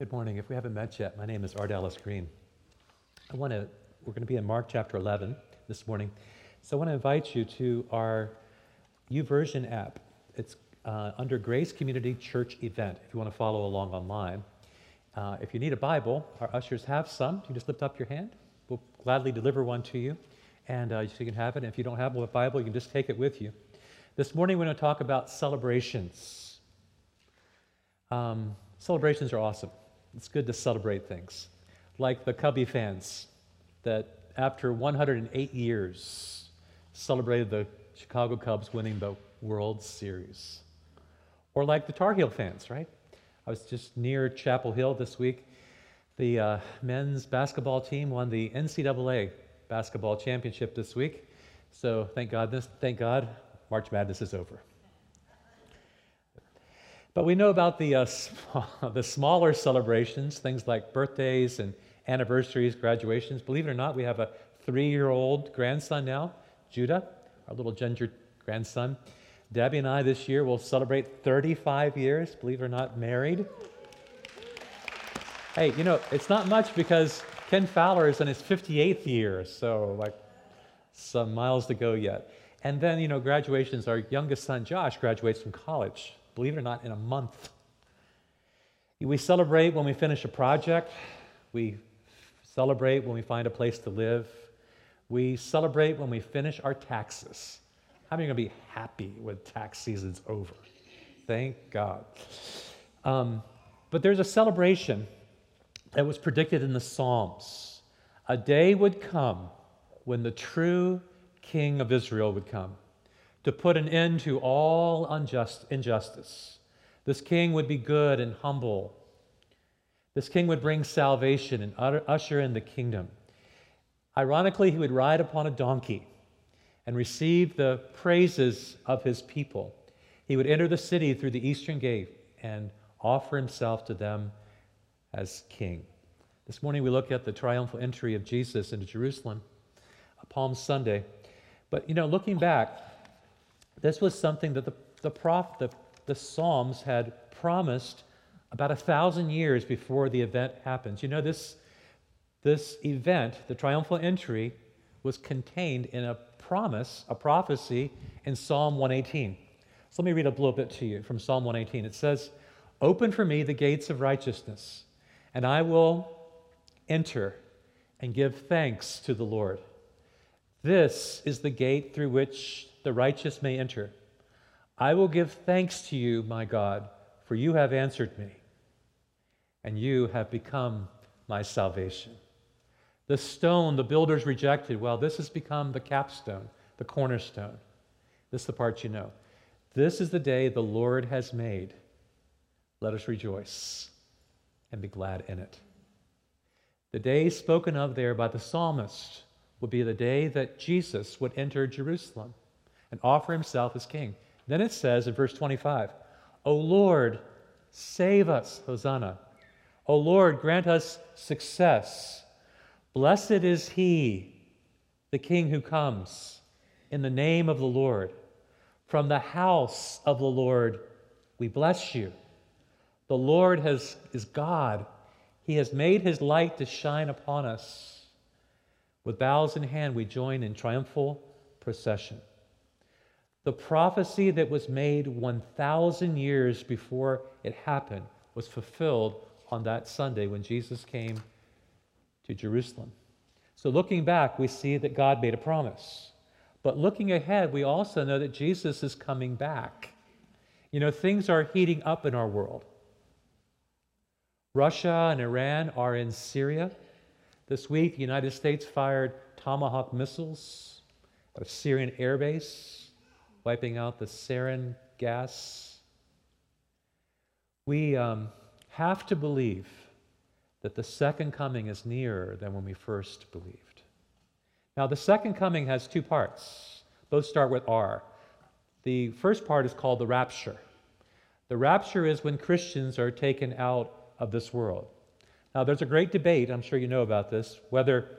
Good morning. If we haven't met yet, my name is Art Ellis Green. I want to, we're going to be in Mark chapter 11 this morning. So I want to invite you to our YouVersion app. It's uh, under Grace Community Church Event if you want to follow along online. Uh, if you need a Bible, our ushers have some. You just lift up your hand. We'll gladly deliver one to you, and uh, so you can have it. And if you don't have a Bible, you can just take it with you. This morning, we're going to talk about celebrations. Um, celebrations are awesome. It's good to celebrate things. Like the Cubby fans that, after 108 years, celebrated the Chicago Cubs winning the World Series. Or like the Tar Heel fans, right? I was just near Chapel Hill this week. The uh, men's basketball team won the NCAA basketball championship this week. So thank God, this, thank God, March Madness is over. But we know about the, uh, the smaller celebrations, things like birthdays and anniversaries, graduations. Believe it or not, we have a three year old grandson now, Judah, our little ginger grandson. Debbie and I this year will celebrate 35 years, believe it or not, married. Hey, you know, it's not much because Ken Fowler is in his 58th year, so like some miles to go yet. And then, you know, graduations, our youngest son, Josh, graduates from college believe it or not, in a month. We celebrate when we finish a project. We celebrate when we find a place to live. We celebrate when we finish our taxes. How many are going to be happy when tax season's over? Thank God. Um, but there's a celebration that was predicted in the Psalms. A day would come when the true king of Israel would come to put an end to all unjust injustice. This king would be good and humble. This king would bring salvation and usher in the kingdom. Ironically, he would ride upon a donkey and receive the praises of his people. He would enter the city through the eastern gate and offer himself to them as king. This morning we look at the triumphal entry of Jesus into Jerusalem, Palm Sunday. But you know, looking back, this was something that the, the, prof, the, the Psalms had promised about a thousand years before the event happens. You know, this, this event, the triumphal entry, was contained in a promise, a prophecy in Psalm 118. So let me read a little bit to you from Psalm 118. It says, Open for me the gates of righteousness, and I will enter and give thanks to the Lord. This is the gate through which the righteous may enter. I will give thanks to you, my God, for you have answered me, and you have become my salvation. The stone the builders rejected, well, this has become the capstone, the cornerstone. This is the part you know. This is the day the Lord has made. Let us rejoice and be glad in it. The day spoken of there by the psalmist would be the day that Jesus would enter Jerusalem and offer himself as king. Then it says in verse 25, O Lord, save us, Hosanna. O Lord, grant us success. Blessed is he, the king who comes, in the name of the Lord. From the house of the Lord, we bless you. The Lord has, is God. He has made his light to shine upon us. With bows in hand, we join in triumphal procession. The prophecy that was made 1,000 years before it happened was fulfilled on that Sunday when Jesus came to Jerusalem. So, looking back, we see that God made a promise. But looking ahead, we also know that Jesus is coming back. You know, things are heating up in our world. Russia and Iran are in Syria. This week, the United States fired Tomahawk missiles at a Syrian airbase wiping out the sarin gas. We um, have to believe that the second coming is nearer than when we first believed. Now, the second coming has two parts. Both start with R. The first part is called the rapture. The rapture is when Christians are taken out of this world. Now, there's a great debate, I'm sure you know about this, whether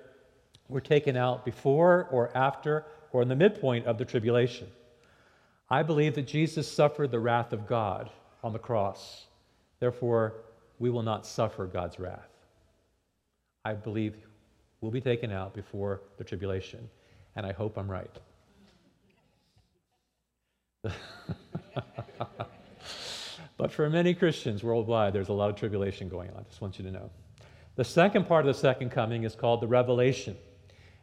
we're taken out before or after or in the midpoint of the tribulation. I believe that Jesus suffered the wrath of God on the cross. Therefore, we will not suffer God's wrath. I believe we'll be taken out before the tribulation, and I hope I'm right. but for many Christians worldwide, there's a lot of tribulation going on. I just want you to know. The second part of the second coming is called the revelation.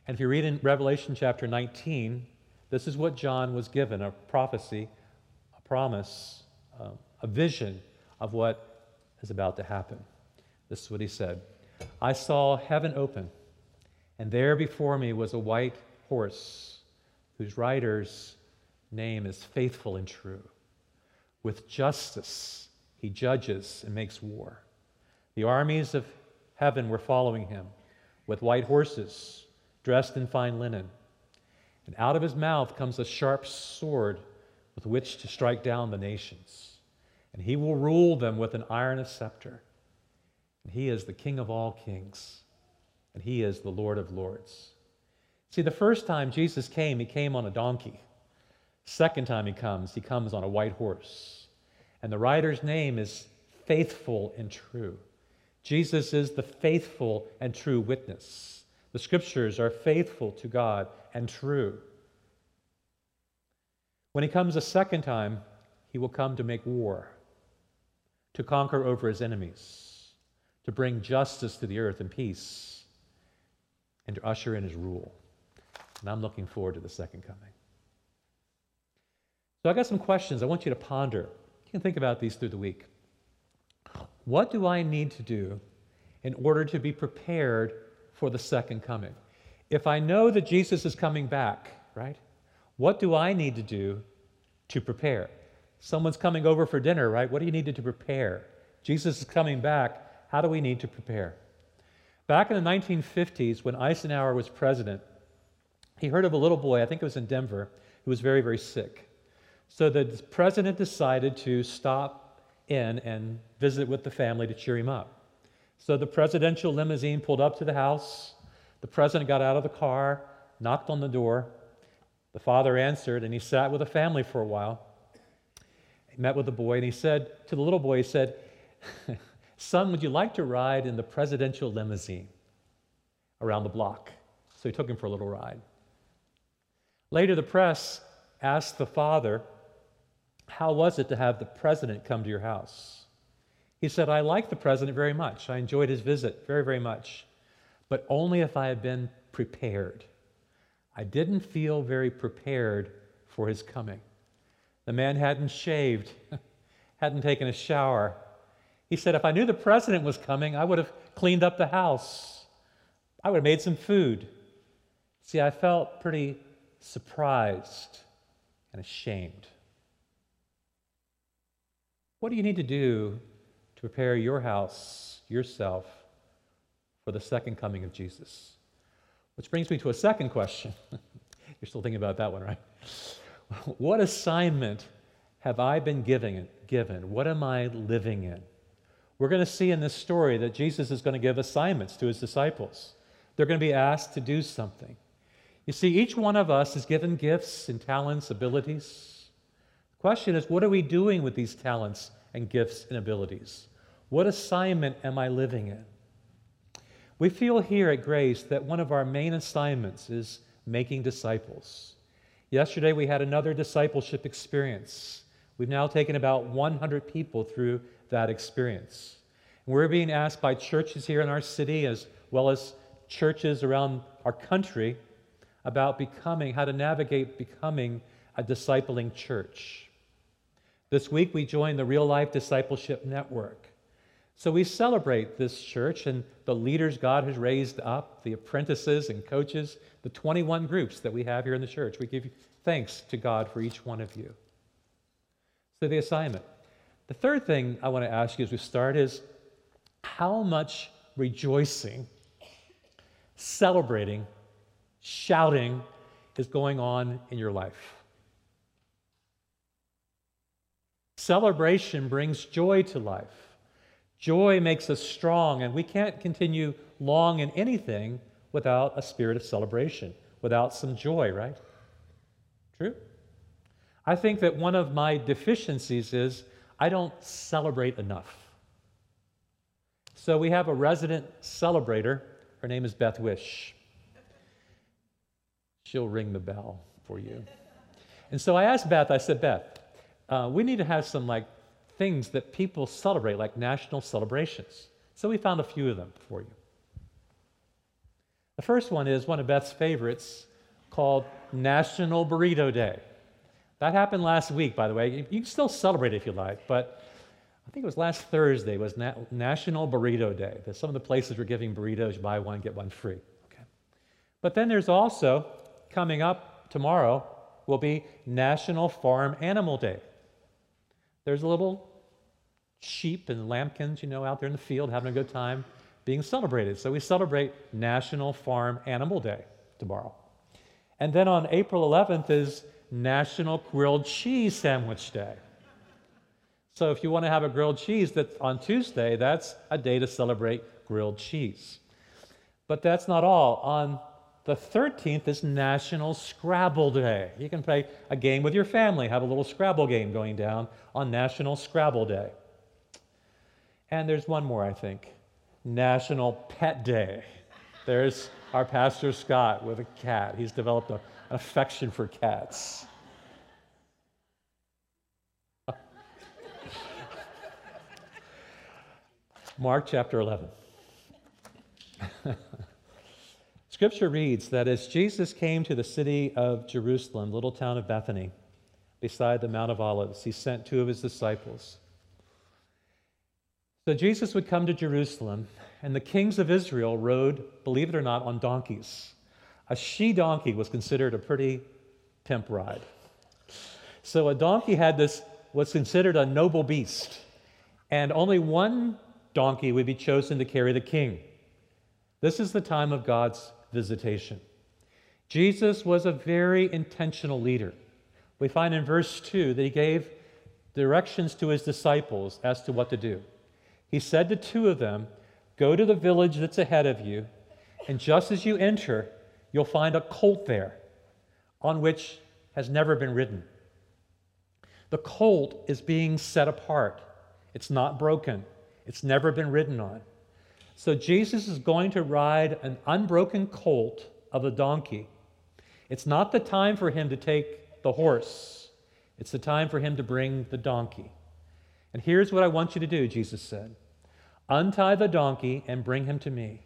And if you read in Revelation chapter 19, this is what John was given a prophecy, a promise, uh, a vision of what is about to happen. This is what he said I saw heaven open, and there before me was a white horse whose rider's name is faithful and true. With justice, he judges and makes war. The armies of heaven were following him with white horses dressed in fine linen. And out of his mouth comes a sharp sword with which to strike down the nations. And he will rule them with an iron scepter. And he is the King of all kings. And he is the Lord of lords. See, the first time Jesus came, he came on a donkey. Second time he comes, he comes on a white horse. And the rider's name is Faithful and True. Jesus is the faithful and true witness. The scriptures are faithful to God and true. When he comes a second time, he will come to make war, to conquer over his enemies, to bring justice to the earth and peace, and to usher in his rule. And I'm looking forward to the second coming. So I got some questions I want you to ponder. You can think about these through the week. What do I need to do in order to be prepared for the second coming? If I know that Jesus is coming back, right? What do I need to do to prepare? Someone's coming over for dinner, right? What do you need to, prepare? Jesus is coming back. How do we need to prepare? Back in the 1950s, when Eisenhower was president, he heard of a little boy, I think it was in Denver, who was very, very sick. So the president decided to stop in and visit with the family to cheer him up. So the presidential limousine pulled up to the house. The president got out of the car, knocked on the door. The father answered, and he sat with the family for a while. He met with the boy, and he said to the little boy, he said, Son, would you like to ride in the presidential limousine around the block? So he took him for a little ride. Later, the press asked the father, how was it to have the president come to your house? He said, I liked the president very much. I enjoyed his visit very, very much, but only if I had been prepared. I didn't feel very prepared for his coming. The man hadn't shaved, hadn't taken a shower. He said, If I knew the president was coming, I would have cleaned up the house. I would have made some food. See, I felt pretty surprised and ashamed. What do you need to do to prepare your house, yourself, for the second coming of Jesus? Which brings me to a second question. You're still thinking about that one, right? What assignment have I been given, given? What am I living in? We're going to see in this story that Jesus is going to give assignments to his disciples. They're going to be asked to do something. You see, each one of us is given gifts and talents, abilities. The question is, what are we doing with these talents and gifts and abilities? What assignment am I living in? We feel here at Grace that one of our main assignments is making disciples. Yesterday, we had another discipleship experience. We've now taken about 100 people through that experience. we're being asked by churches here in our city, as well as churches around our country, about becoming, how to navigate becoming a discipling church. This week we joined the Real Life Discipleship Network. So we celebrate this church and the leaders God has raised up, the apprentices and coaches, the 21 groups that we have here in the church. We give thanks to God for each one of you. So the assignment. The third thing I want to ask you as we start is how much rejoicing, celebrating, shouting is going on in your life? Celebration brings joy to life. Joy makes us strong, and we can't continue long in anything without a spirit of celebration, without some joy, right? True? I think that one of my deficiencies is I don't celebrate enough. So we have a resident celebrator. Her name is Beth Wish. She'll ring the bell for you. And so I asked Beth, I said, Beth, uh, we need to have some like things that people celebrate, like national celebrations. So we found a few of them for you. The first one is one of Beth's favorites called National Burrito Day. That happened last week, by the way. You can still celebrate if you like, but I think it was last Thursday was Na- National Burrito Day. Some of the places were giving burritos, buy one, get one free. Okay. But then there's also, coming up tomorrow, will be National Farm Animal Day. There's a little sheep and lambkins, you know, out there in the field having a good time being celebrated. So we celebrate National Farm Animal Day tomorrow. And then on April 11th is National Grilled Cheese Sandwich Day. So if you want to have a grilled cheese that's on Tuesday, that's a day to celebrate grilled cheese. But that's not all. On the 13th is National Scrabble Day. You can play a game with your family, have a little Scrabble game going down on National Scrabble Day. And there's one more, I think National Pet Day. There's our Pastor Scott with a cat. He's developed a, an affection for cats. Mark chapter 11. Scripture reads that as Jesus came to the city of Jerusalem, little town of Bethany, beside the Mount of Olives, he sent two of his disciples. So Jesus would come to Jerusalem, and the kings of Israel rode, believe it or not, on donkeys. A she donkey was considered a pretty pimp ride. So a donkey had this, was considered a noble beast, and only one donkey would be chosen to carry the king. This is the time of God's visitation. Jesus was a very intentional leader. We find in verse 2 that he gave directions to his disciples as to what to do. He said to two of them, Go to the village that's ahead of you, and just as you enter, you'll find a colt there on which has never been ridden. The colt is being set apart, it's not broken, it's never been ridden on. So Jesus is going to ride an unbroken colt of a donkey. It's not the time for him to take the horse, it's the time for him to bring the donkey. And here's what I want you to do, Jesus said Untie the donkey and bring him to me.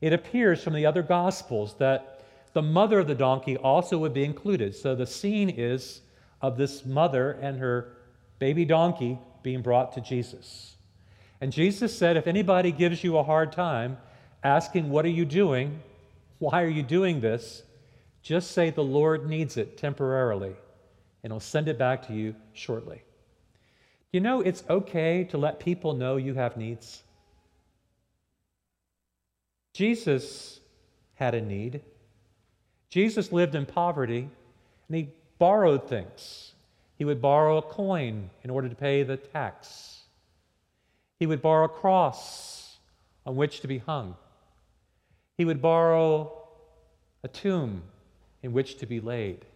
It appears from the other Gospels that the mother of the donkey also would be included. So the scene is of this mother and her baby donkey being brought to Jesus. And Jesus said, if anybody gives you a hard time asking, What are you doing? Why are you doing this? Just say, The Lord needs it temporarily, and He'll send it back to you shortly. You know, it's okay to let people know you have needs. Jesus had a need. Jesus lived in poverty, and he borrowed things. He would borrow a coin in order to pay the tax. He would borrow a cross on which to be hung. He would borrow a tomb in which to be laid.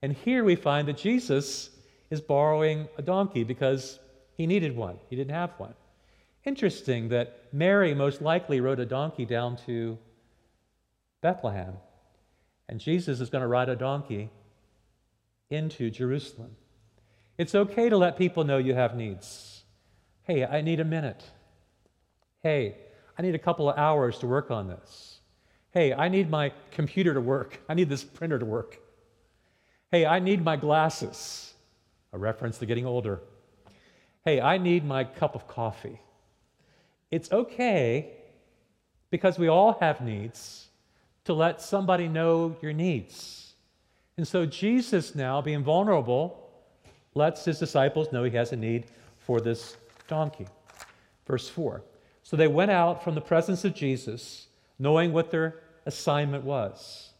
And here we find that Jesus is borrowing a donkey because he needed one. He didn't have one. Interesting that Mary most likely rode a donkey down to Bethlehem, and Jesus is going to ride a donkey into Jerusalem. It's okay to let people know you have needs. Hey, I need a minute. Hey, I need a couple of hours to work on this. Hey, I need my computer to work. I need this printer to work. Hey, I need my glasses. A reference to getting older. Hey, I need my cup of coffee. It's okay because we all have needs to let somebody know your needs. And so Jesus, now being vulnerable, lets his disciples know he has a need for this donkey. Verse 4 So they went out from the presence of Jesus, knowing what their assignment was.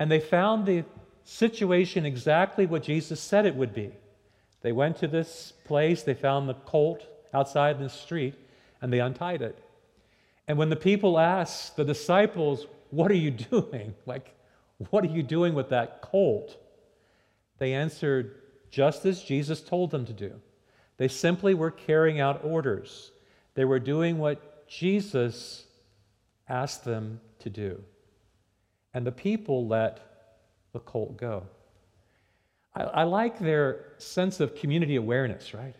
And they found the situation exactly what Jesus said it would be. They went to this place, they found the colt outside in the street, and they untied it. And when the people asked the disciples, What are you doing? Like, what are you doing with that colt? They answered just as Jesus told them to do. They simply were carrying out orders. They were doing what Jesus asked them to do. And the people let the colt go. I, I like their sense of community awareness, right?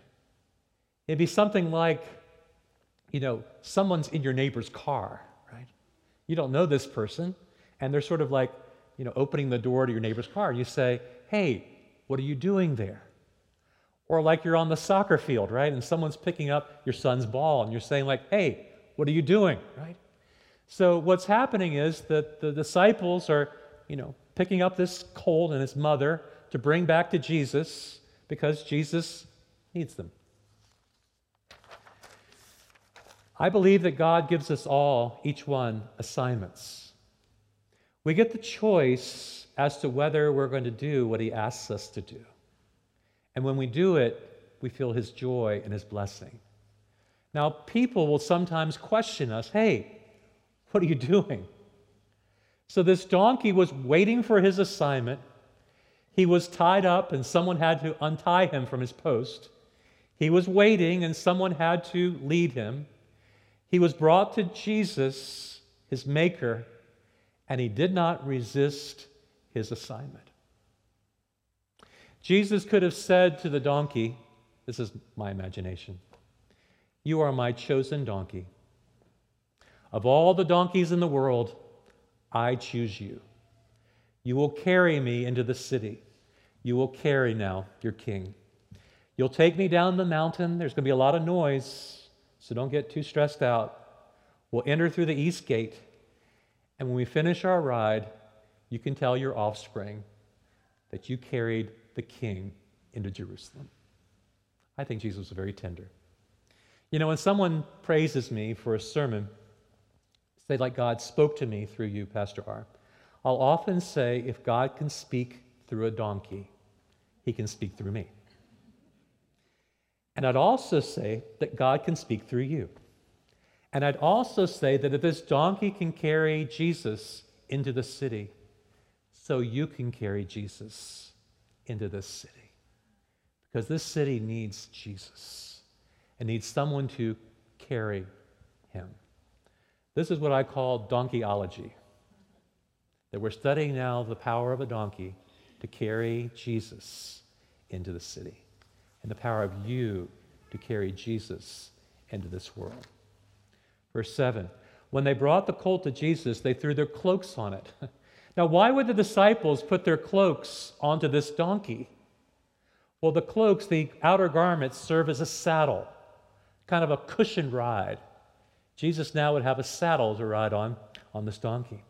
It'd be something like, you know, someone's in your neighbor's car, right? You don't know this person, and they're sort of like, you know, opening the door to your neighbor's car. You say, hey, what are you doing there? Or like you're on the soccer field, right? And someone's picking up your son's ball, and you're saying, like, hey, what are you doing, right? So what's happening is that the disciples are, you know, picking up this colt and his mother to bring back to Jesus because Jesus needs them. I believe that God gives us all, each one, assignments. We get the choice as to whether we're going to do what He asks us to do. And when we do it, we feel His joy and His blessing. Now, people will sometimes question us hey, what are you doing? So, this donkey was waiting for his assignment. He was tied up, and someone had to untie him from his post. He was waiting, and someone had to lead him. He was brought to Jesus, his maker, and he did not resist his assignment. Jesus could have said to the donkey, This is my imagination, You are my chosen donkey. Of all the donkeys in the world, I choose you. You will carry me into the city. You will carry now your king. You'll take me down the mountain. There's going to be a lot of noise, so don't get too stressed out. We'll enter through the east gate, and when we finish our ride, you can tell your offspring that you carried the king into Jerusalem. I think Jesus was very tender. You know, when someone praises me for a sermon, say, like God spoke to me through you, Pastor R. I'll often say, if God can speak through a donkey, he can speak through me. And I'd also say that God can speak through you. And I'd also say that if this donkey can carry Jesus into the city, so you can carry Jesus into this city. Because this city needs Jesus and needs someone to carry him. This is what I call donkeyology. That we're studying now the power of a donkey to carry Jesus into the city, and the power of you to carry Jesus into this world. Verse 7 When they brought the colt to Jesus, they threw their cloaks on it. Now, why would the disciples put their cloaks onto this donkey? Well, the cloaks, the outer garments, serve as a saddle, kind of a cushioned ride. Jesus now would have a saddle to ride on on this donkey.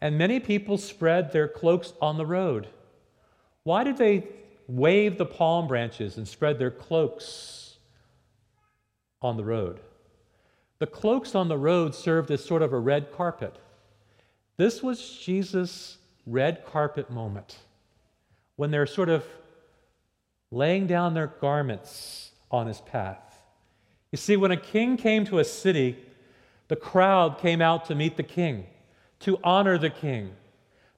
And many people spread their cloaks on the road. Why did they wave the palm branches and spread their cloaks on the road? The cloaks on the road served as sort of a red carpet. This was Jesus' red carpet moment when they're sort of laying down their garments on his path. You see, when a king came to a city, the crowd came out to meet the king, to honor the king.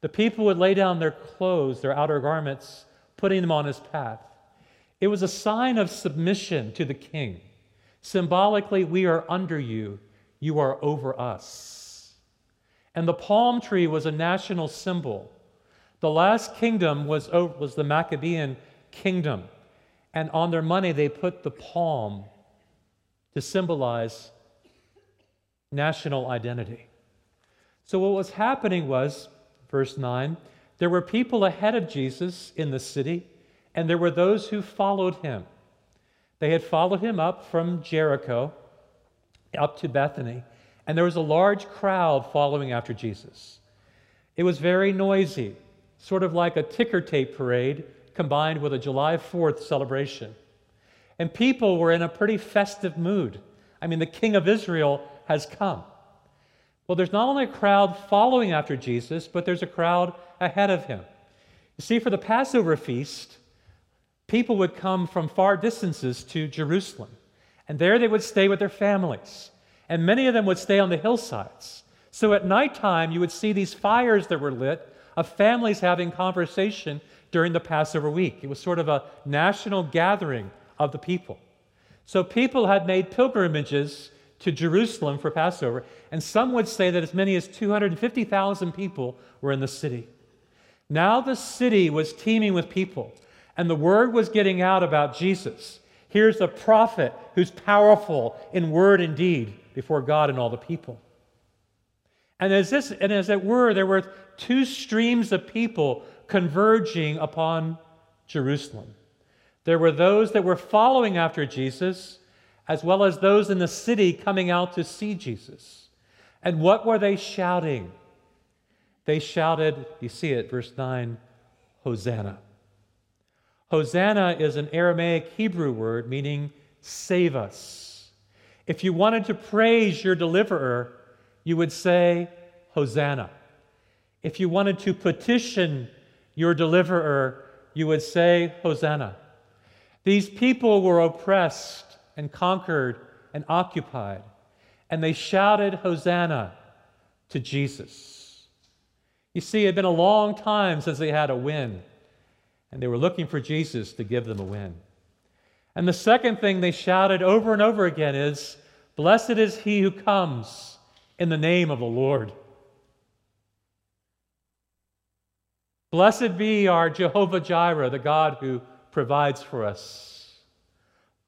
The people would lay down their clothes, their outer garments, putting them on his path. It was a sign of submission to the king. Symbolically, we are under you, you are over us. And the palm tree was a national symbol. The last kingdom was, oh, was the Maccabean kingdom. And on their money, they put the palm to symbolize national identity. So, what was happening was, verse 9, there were people ahead of Jesus in the city, and there were those who followed him. They had followed him up from Jericho up to Bethany, and there was a large crowd following after Jesus. It was very noisy, sort of like a ticker tape parade combined with a July 4th celebration. And people were in a pretty festive mood. I mean, the king of Israel has come. Well, there's not only a crowd following after Jesus, but there's a crowd ahead of him. You see, for the Passover feast, people would come from far distances to Jerusalem, and there they would stay with their families. And many of them would stay on the hillsides. So at nighttime, you would see these fires that were lit of families having conversation during the Passover week. It was sort of a national gathering of the people. So people had made pilgrimages to Jerusalem for Passover. And some would say that as many as 250,000 people were in the city. Now the city was teeming with people, and the word was getting out about Jesus. Here's a prophet who's powerful in word and deed before God and all the people. And as this, and as it were, there were two streams of people converging upon Jerusalem. There were those that were following after Jesus, as well as those in the city coming out to see Jesus. And what were they shouting? They shouted, you see it, verse 9, Hosanna. Hosanna is an Aramaic Hebrew word meaning save us. If you wanted to praise your deliverer, you would say Hosanna. If you wanted to petition your deliverer, you would say Hosanna. These people were oppressed and conquered and occupied, and they shouted Hosanna to Jesus. You see, it had been a long time since they had a win and they were looking for Jesus to give them a win. And the second thing they shouted over and over again is, Blessed is he who comes in the name of the Lord. Blessed be our Jehovah Jireh, the God who provides for us.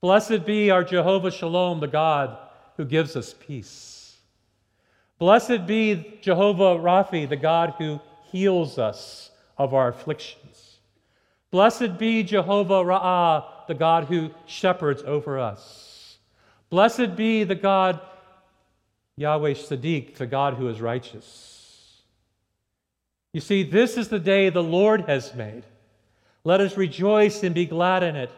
Blessed be our Jehovah Shalom, the God who gives us peace. Blessed be Jehovah Raphi, the God who heals us of our affliction. Blessed be Jehovah Ra'ah, the God who shepherds over us. Blessed be the God Yahweh Sadiq, the God who is righteous. You see, this is the day the Lord has made. Let us rejoice and be glad in it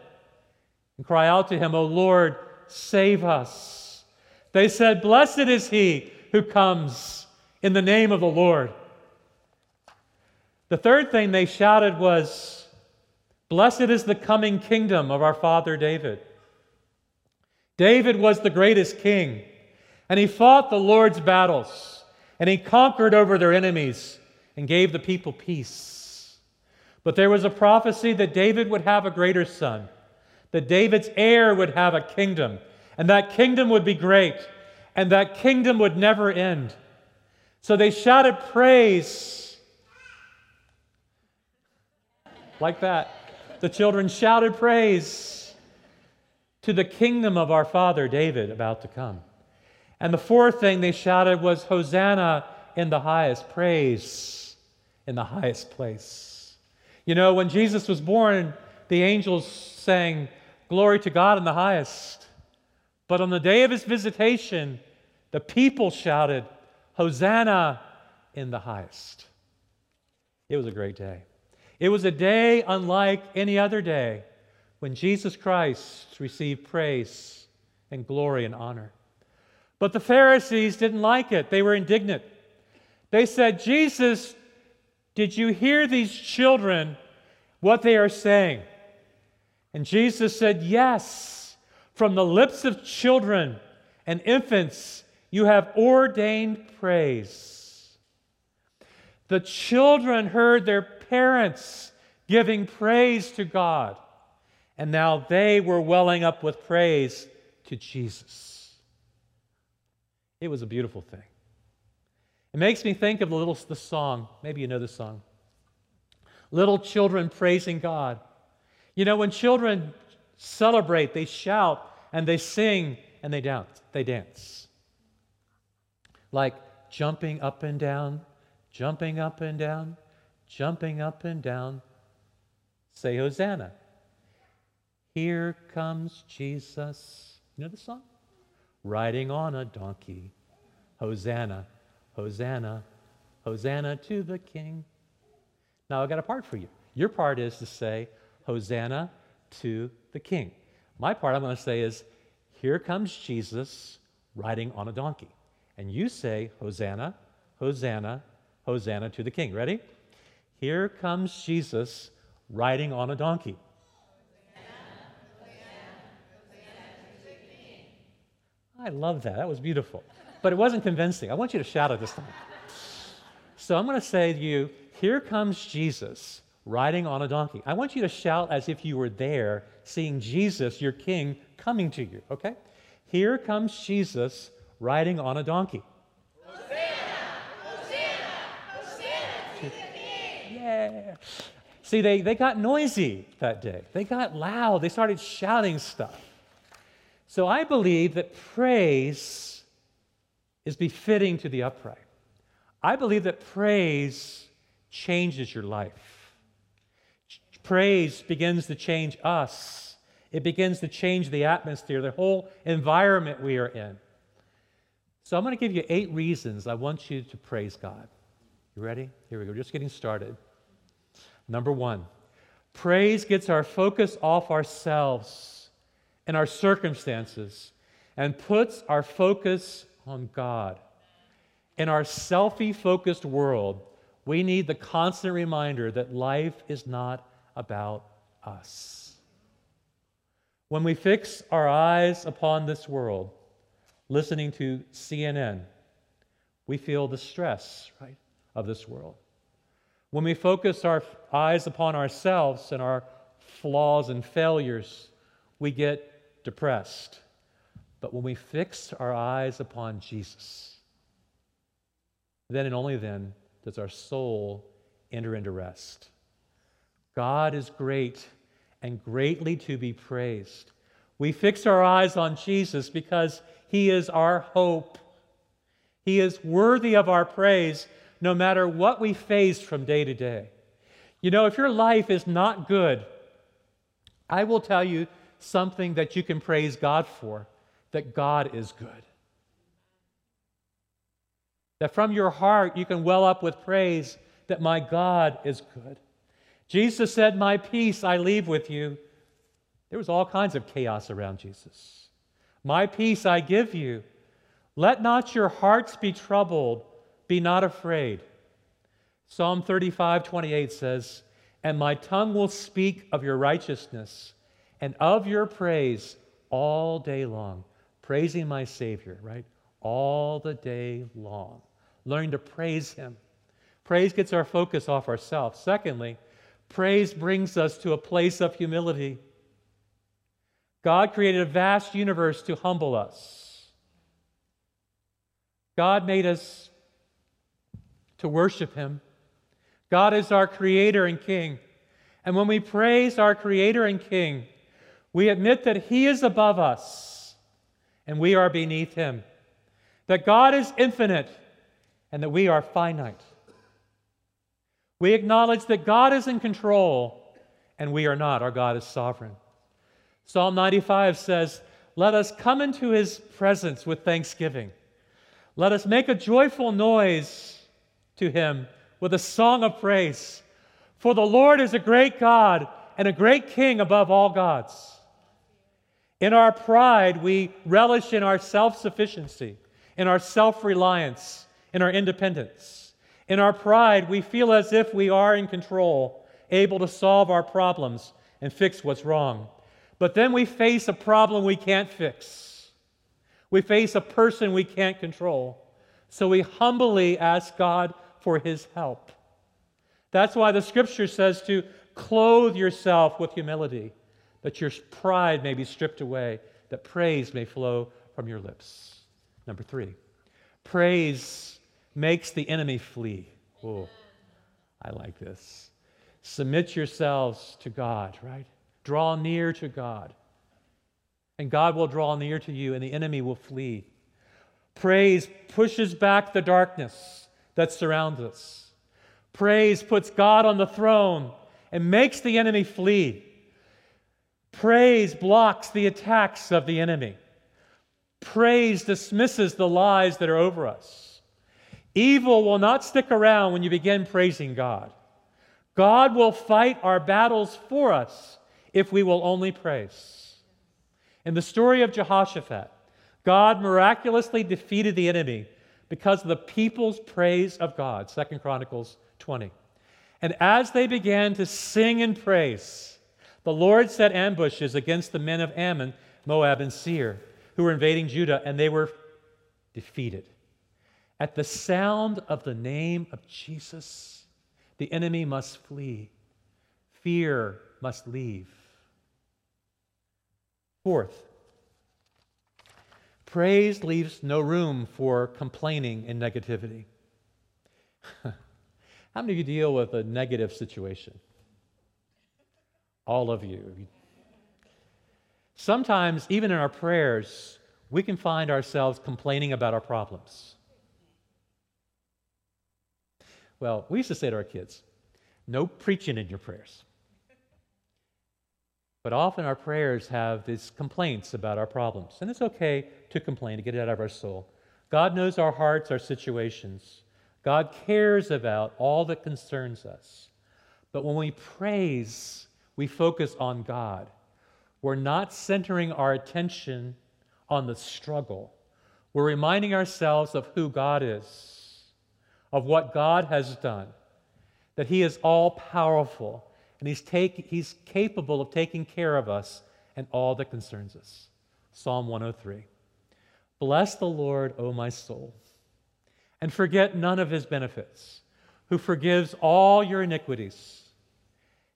and cry out to him, O Lord, save us. They said, Blessed is he who comes in the name of the Lord. The third thing they shouted was, Blessed is the coming kingdom of our father David. David was the greatest king, and he fought the Lord's battles, and he conquered over their enemies and gave the people peace. But there was a prophecy that David would have a greater son, that David's heir would have a kingdom, and that kingdom would be great, and that kingdom would never end. So they shouted praise like that the children shouted praise to the kingdom of our father David about to come. And the fourth thing they shouted was, Hosanna in the highest, praise in the highest place. You know, when Jesus was born, the angels sang, Glory to God in the highest. But on the day of his visitation, the people shouted, Hosanna in the highest. It was a great day. It was a day unlike any other day when Jesus Christ received praise and glory and honor. But the Pharisees didn't like it, they were indignant. They said, Jesus, did you hear these children, what they are saying? And Jesus said, Yes, from the lips of children and infants you have ordained praise. The children heard their parents giving praise to God. And now they were welling up with praise to Jesus. It was a beautiful thing. It makes me think of the little the song. Maybe you know the song. Little children praising God. You know, when children celebrate, they shout and they sing and they dance. They dance. Like jumping up and down, jumping up and down, jumping up and down. Say Hosanna. Here comes Jesus. You know the song? Riding on a donkey. Hosanna, Hosanna, Hosanna to the King. Now, I've got a part for you. Your part is to say, Hosanna to the King. My part I'm going to say is, Here comes Jesus riding on a donkey. And you say, Hosanna, Hosanna, Hosanna to the King. Ready? Here comes Jesus riding on a donkey. I love that. That was beautiful. But it wasn't convincing. I want you to shout it this time. So I'm going to say to you, Here comes Jesus riding on a donkey. I want you to shout as if you were there, seeing Jesus, your King, coming to you, okay? Here comes Jesus riding on a donkey. See, they, they got noisy that day. They got loud. They started shouting stuff. So I believe that praise is befitting to the upright. I believe that praise changes your life. Praise begins to change us, it begins to change the atmosphere, the whole environment we are in. So I'm going to give you eight reasons I want you to praise God. You ready? Here we go. Just getting started. Number one, praise gets our focus off ourselves and our circumstances and puts our focus on God. In our selfie focused world, we need the constant reminder that life is not about us. When we fix our eyes upon this world, listening to CNN, we feel the stress, right, of this world. When we focus our eyes upon ourselves and our flaws and failures, we get depressed. But when we fix our eyes upon Jesus, then and only then does our soul enter into rest. God is great and greatly to be praised. We fix our eyes on Jesus because he is our hope. He is worthy of our praise no matter what we face from day to day. You know, if your life is not good, I will tell you something that you can praise God for that God is good. That from your heart you can well up with praise that my God is good. Jesus said, My peace I leave with you. There was all kinds of chaos around Jesus. My peace I give you. Let not your hearts be troubled, be not afraid. Psalm 35, 28 says, And my tongue will speak of your righteousness and of your praise all day long. Praising my Savior, right? All the day long. Learning to praise Him. Praise gets our focus off ourselves. Secondly, praise brings us to a place of humility. God created a vast universe to humble us. God made us to worship Him. God is our Creator and King. And when we praise our Creator and King, we admit that He is above us and we are beneath Him. That God is infinite and that we are finite. We acknowledge that God is in control and we are not. Our God is sovereign. Psalm 95 says, Let us come into His presence with thanksgiving. Let us make a joyful noise to him with a song of praise. For the Lord is a great God and a great King above all gods. In our pride, we relish in our self sufficiency, in our self reliance, in our independence. In our pride, we feel as if we are in control, able to solve our problems and fix what's wrong. But then we face a problem we can't fix. We face a person we can't control. So we humbly ask God for his help. That's why the scripture says to clothe yourself with humility, that your pride may be stripped away, that praise may flow from your lips. Number three, praise makes the enemy flee. Oh, I like this. Submit yourselves to God, right? Draw near to God. And God will draw near to you, and the enemy will flee. Praise pushes back the darkness that surrounds us. Praise puts God on the throne and makes the enemy flee. Praise blocks the attacks of the enemy. Praise dismisses the lies that are over us. Evil will not stick around when you begin praising God. God will fight our battles for us if we will only praise. In the story of Jehoshaphat, God miraculously defeated the enemy because of the people's praise of God. Second Chronicles 20. And as they began to sing and praise, the Lord set ambushes against the men of Ammon, Moab, and Seir, who were invading Judah, and they were defeated. At the sound of the name of Jesus, the enemy must flee, fear must leave. Fourth, Praise leaves no room for complaining and negativity. How many of you deal with a negative situation? All of you. Sometimes, even in our prayers, we can find ourselves complaining about our problems. Well, we used to say to our kids, no preaching in your prayers. But often our prayers have these complaints about our problems. And it's okay to complain, to get it out of our soul. God knows our hearts, our situations. God cares about all that concerns us. But when we praise, we focus on God. We're not centering our attention on the struggle. We're reminding ourselves of who God is, of what God has done, that He is all powerful, and he's, take, he's capable of taking care of us and all that concerns us. Psalm 103. Bless the Lord, O my soul, and forget none of his benefits, who forgives all your iniquities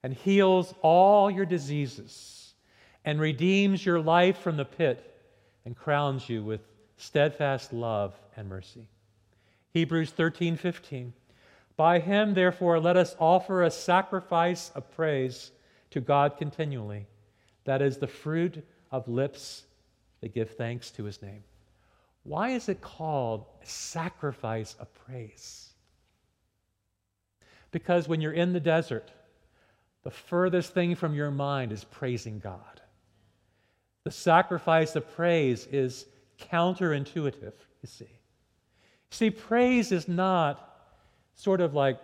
and heals all your diseases and redeems your life from the pit and crowns you with steadfast love and mercy. Hebrews 13, 15. By him, therefore, let us offer a sacrifice of praise to God continually. That is the fruit of lips that give thanks to his name. Why is it called a sacrifice of praise? Because when you're in the desert, the furthest thing from your mind is praising God. The sacrifice of praise is counterintuitive, you see. See, praise is not sort of like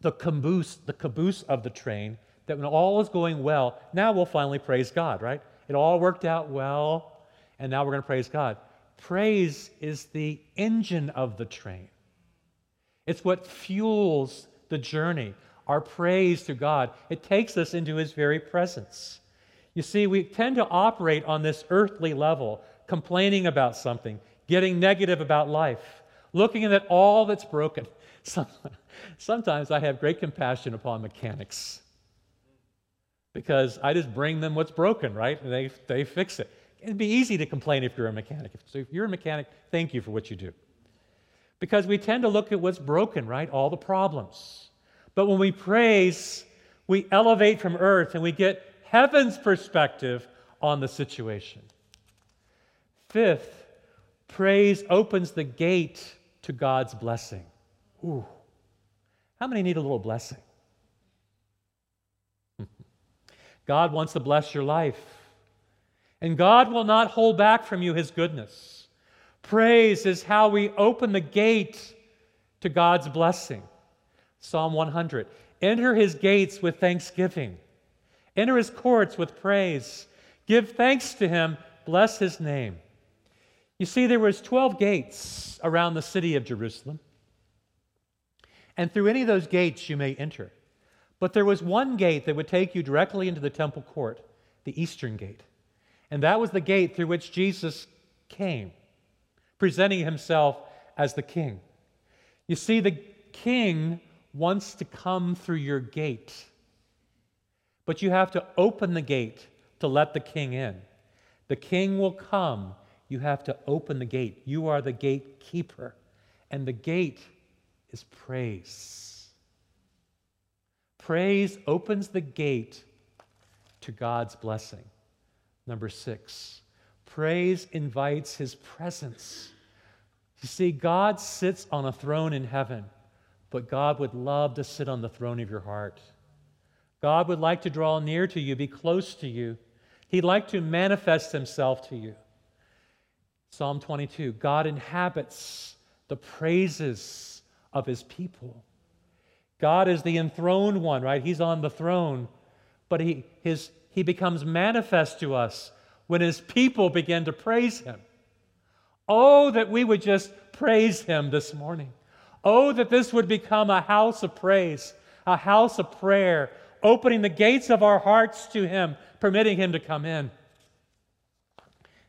the caboose, the caboose of the train, that when all is going well, now we'll finally praise God, right? It all worked out well, and now we're going to praise God. Praise is the engine of the train. It's what fuels the journey. Our praise to God, it takes us into His very presence. You see, we tend to operate on this earthly level, complaining about something, getting negative about life, looking at all that's broken. Sometimes I have great compassion upon mechanics because I just bring them what's broken, right? And they, they fix it. It'd be easy to complain if you're a mechanic. So if you're a mechanic, thank you for what you do. Because we tend to look at what's broken, right? All the problems. But when we praise, we elevate from earth and we get heaven's perspective on the situation. Fifth, praise opens the gate to God's blessing. Ooh. How many need a little blessing? God wants to bless your life. And God will not hold back from you his goodness. Praise is how we open the gate to God's blessing. Psalm 100 Enter his gates with thanksgiving, enter his courts with praise. Give thanks to him, bless his name. You see, there was 12 gates around the city of Jerusalem and through any of those gates you may enter. But there was one gate that would take you directly into the temple court, the eastern gate. And that was the gate through which Jesus came, presenting himself as the king. You see, the king wants to come through your gate, but you have to open the gate to let the king in. The king will come. You have to open the gate. You are the gatekeeper. And the gate is praise. Praise opens the gate to God's blessing. Number six, praise invites his presence. You see, God sits on a throne in heaven, but God would love to sit on the throne of your heart. God would like to draw near to you, be close to you. He'd like to manifest himself to you. Psalm 22 God inhabits the praises of his people. God is the enthroned one, right? He's on the throne. But he, his, he becomes manifest to us when his people begin to praise him. Oh, that we would just praise him this morning. Oh, that this would become a house of praise, a house of prayer, opening the gates of our hearts to him, permitting him to come in.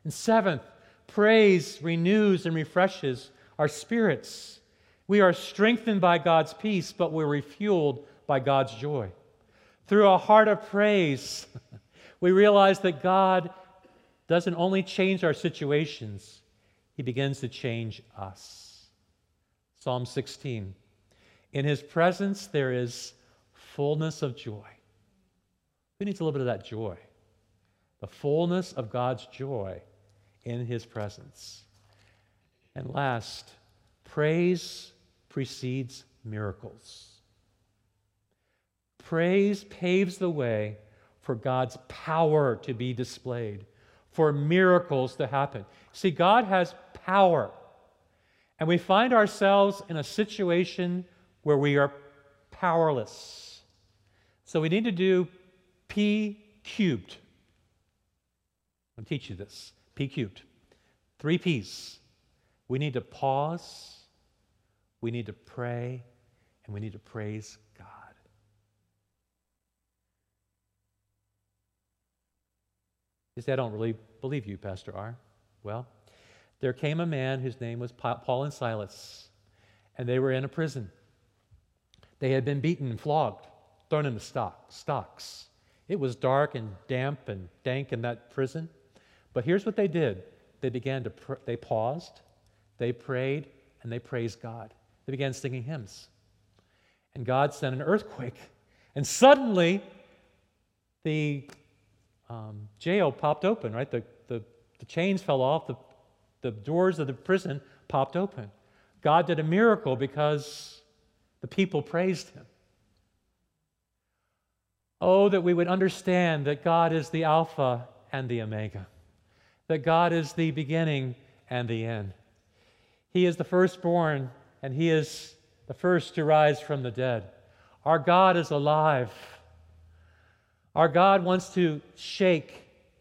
And seventh, praise renews and refreshes our spirits. We are strengthened by God's peace, but we're refueled by God's joy. Through a heart of praise, we realize that God doesn't only change our situations, he begins to change us. Psalm 16 In his presence there is fullness of joy. Who needs a little bit of that joy? The fullness of God's joy in his presence. And last, praise precedes miracles. Praise paves the way for God's power to be displayed, for miracles to happen. See, God has power. And we find ourselves in a situation where we are powerless. So we need to do P cubed. I'll teach you this. P cubed. Three P's. We need to pause, we need to pray, and we need to praise God. You say, I don't really believe you, Pastor R. Well, there came a man whose name was Paul and Silas, and they were in a prison. They had been beaten and flogged, thrown into stock, stocks. It was dark and damp and dank in that prison. But here's what they did they began to, pr- they paused, they prayed, and they praised God. They began singing hymns. And God sent an earthquake. And suddenly, the um, jail popped open, right? The, the, the chains fell off, the, the doors of the prison popped open. God did a miracle because the people praised him. Oh, that we would understand that God is the Alpha and the Omega, that God is the beginning and the end. He is the firstborn, and He is the first to rise from the dead. Our God is alive. Our God wants to shake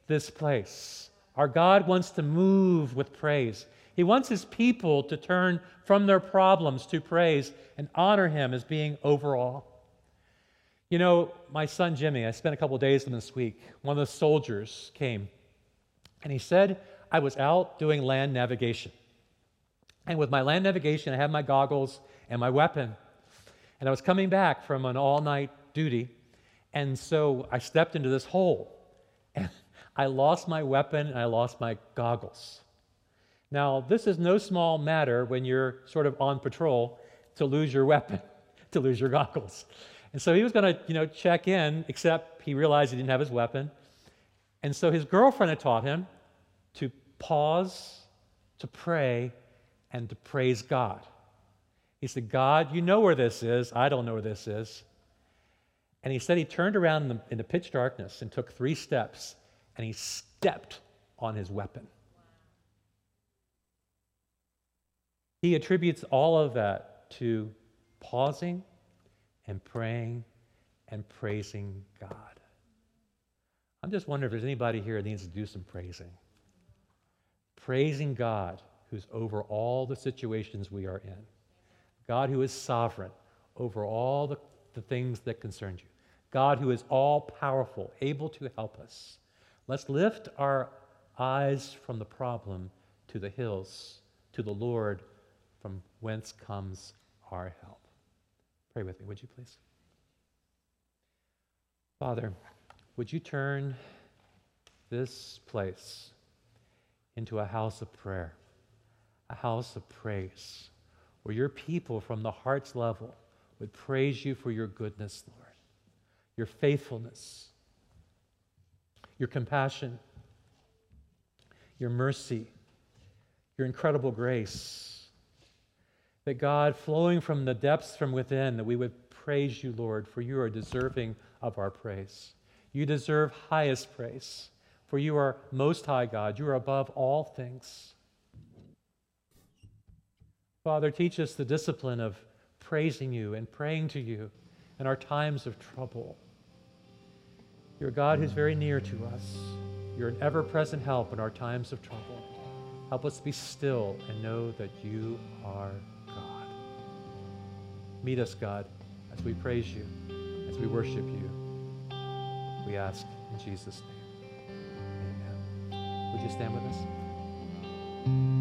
this place. Our God wants to move with praise. He wants his people to turn from their problems to praise and honor him as being overall. You know, my son Jimmy, I spent a couple days with him this week. One of the soldiers came and he said, I was out doing land navigation. And with my land navigation, I had my goggles and my weapon. And I was coming back from an all night duty. And so I stepped into this hole and I lost my weapon and I lost my goggles. Now, this is no small matter when you're sort of on patrol to lose your weapon, to lose your goggles. And so he was going to, you know, check in, except he realized he didn't have his weapon. And so his girlfriend had taught him to pause, to pray, and to praise God. He said, God, you know where this is. I don't know where this is. And he said he turned around in the, in the pitch darkness and took three steps, and he stepped on his weapon. He attributes all of that to pausing and praying and praising God. I'm just wondering if there's anybody here that needs to do some praising. Praising God who's over all the situations we are in. God who is sovereign over all the, the things that concern you. God who is all powerful, able to help us. Let's lift our eyes from the problem to the hills, to the Lord, from whence comes our help. Pray with me, would you please? Father, would you turn this place into a house of prayer? A house of praise where your people from the heart's level would praise you for your goodness, Lord, your faithfulness, your compassion, your mercy, your incredible grace. That God, flowing from the depths from within, that we would praise you, Lord, for you are deserving of our praise. You deserve highest praise, for you are most high God. You are above all things. Father, teach us the discipline of praising you and praying to you in our times of trouble. You're a God who's very near to us. You're an ever present help in our times of trouble. Help us be still and know that you are God. Meet us, God, as we praise you, as we worship you. We ask in Jesus' name. Amen. Would you stand with us?